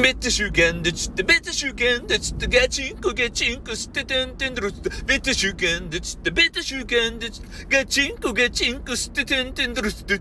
別習慣でつって別習慣でつってガチンコガチンコ吸っててんてんどろつって別習慣でつって別習慣でつってガチンコガチンコ吸っててんてんどろつって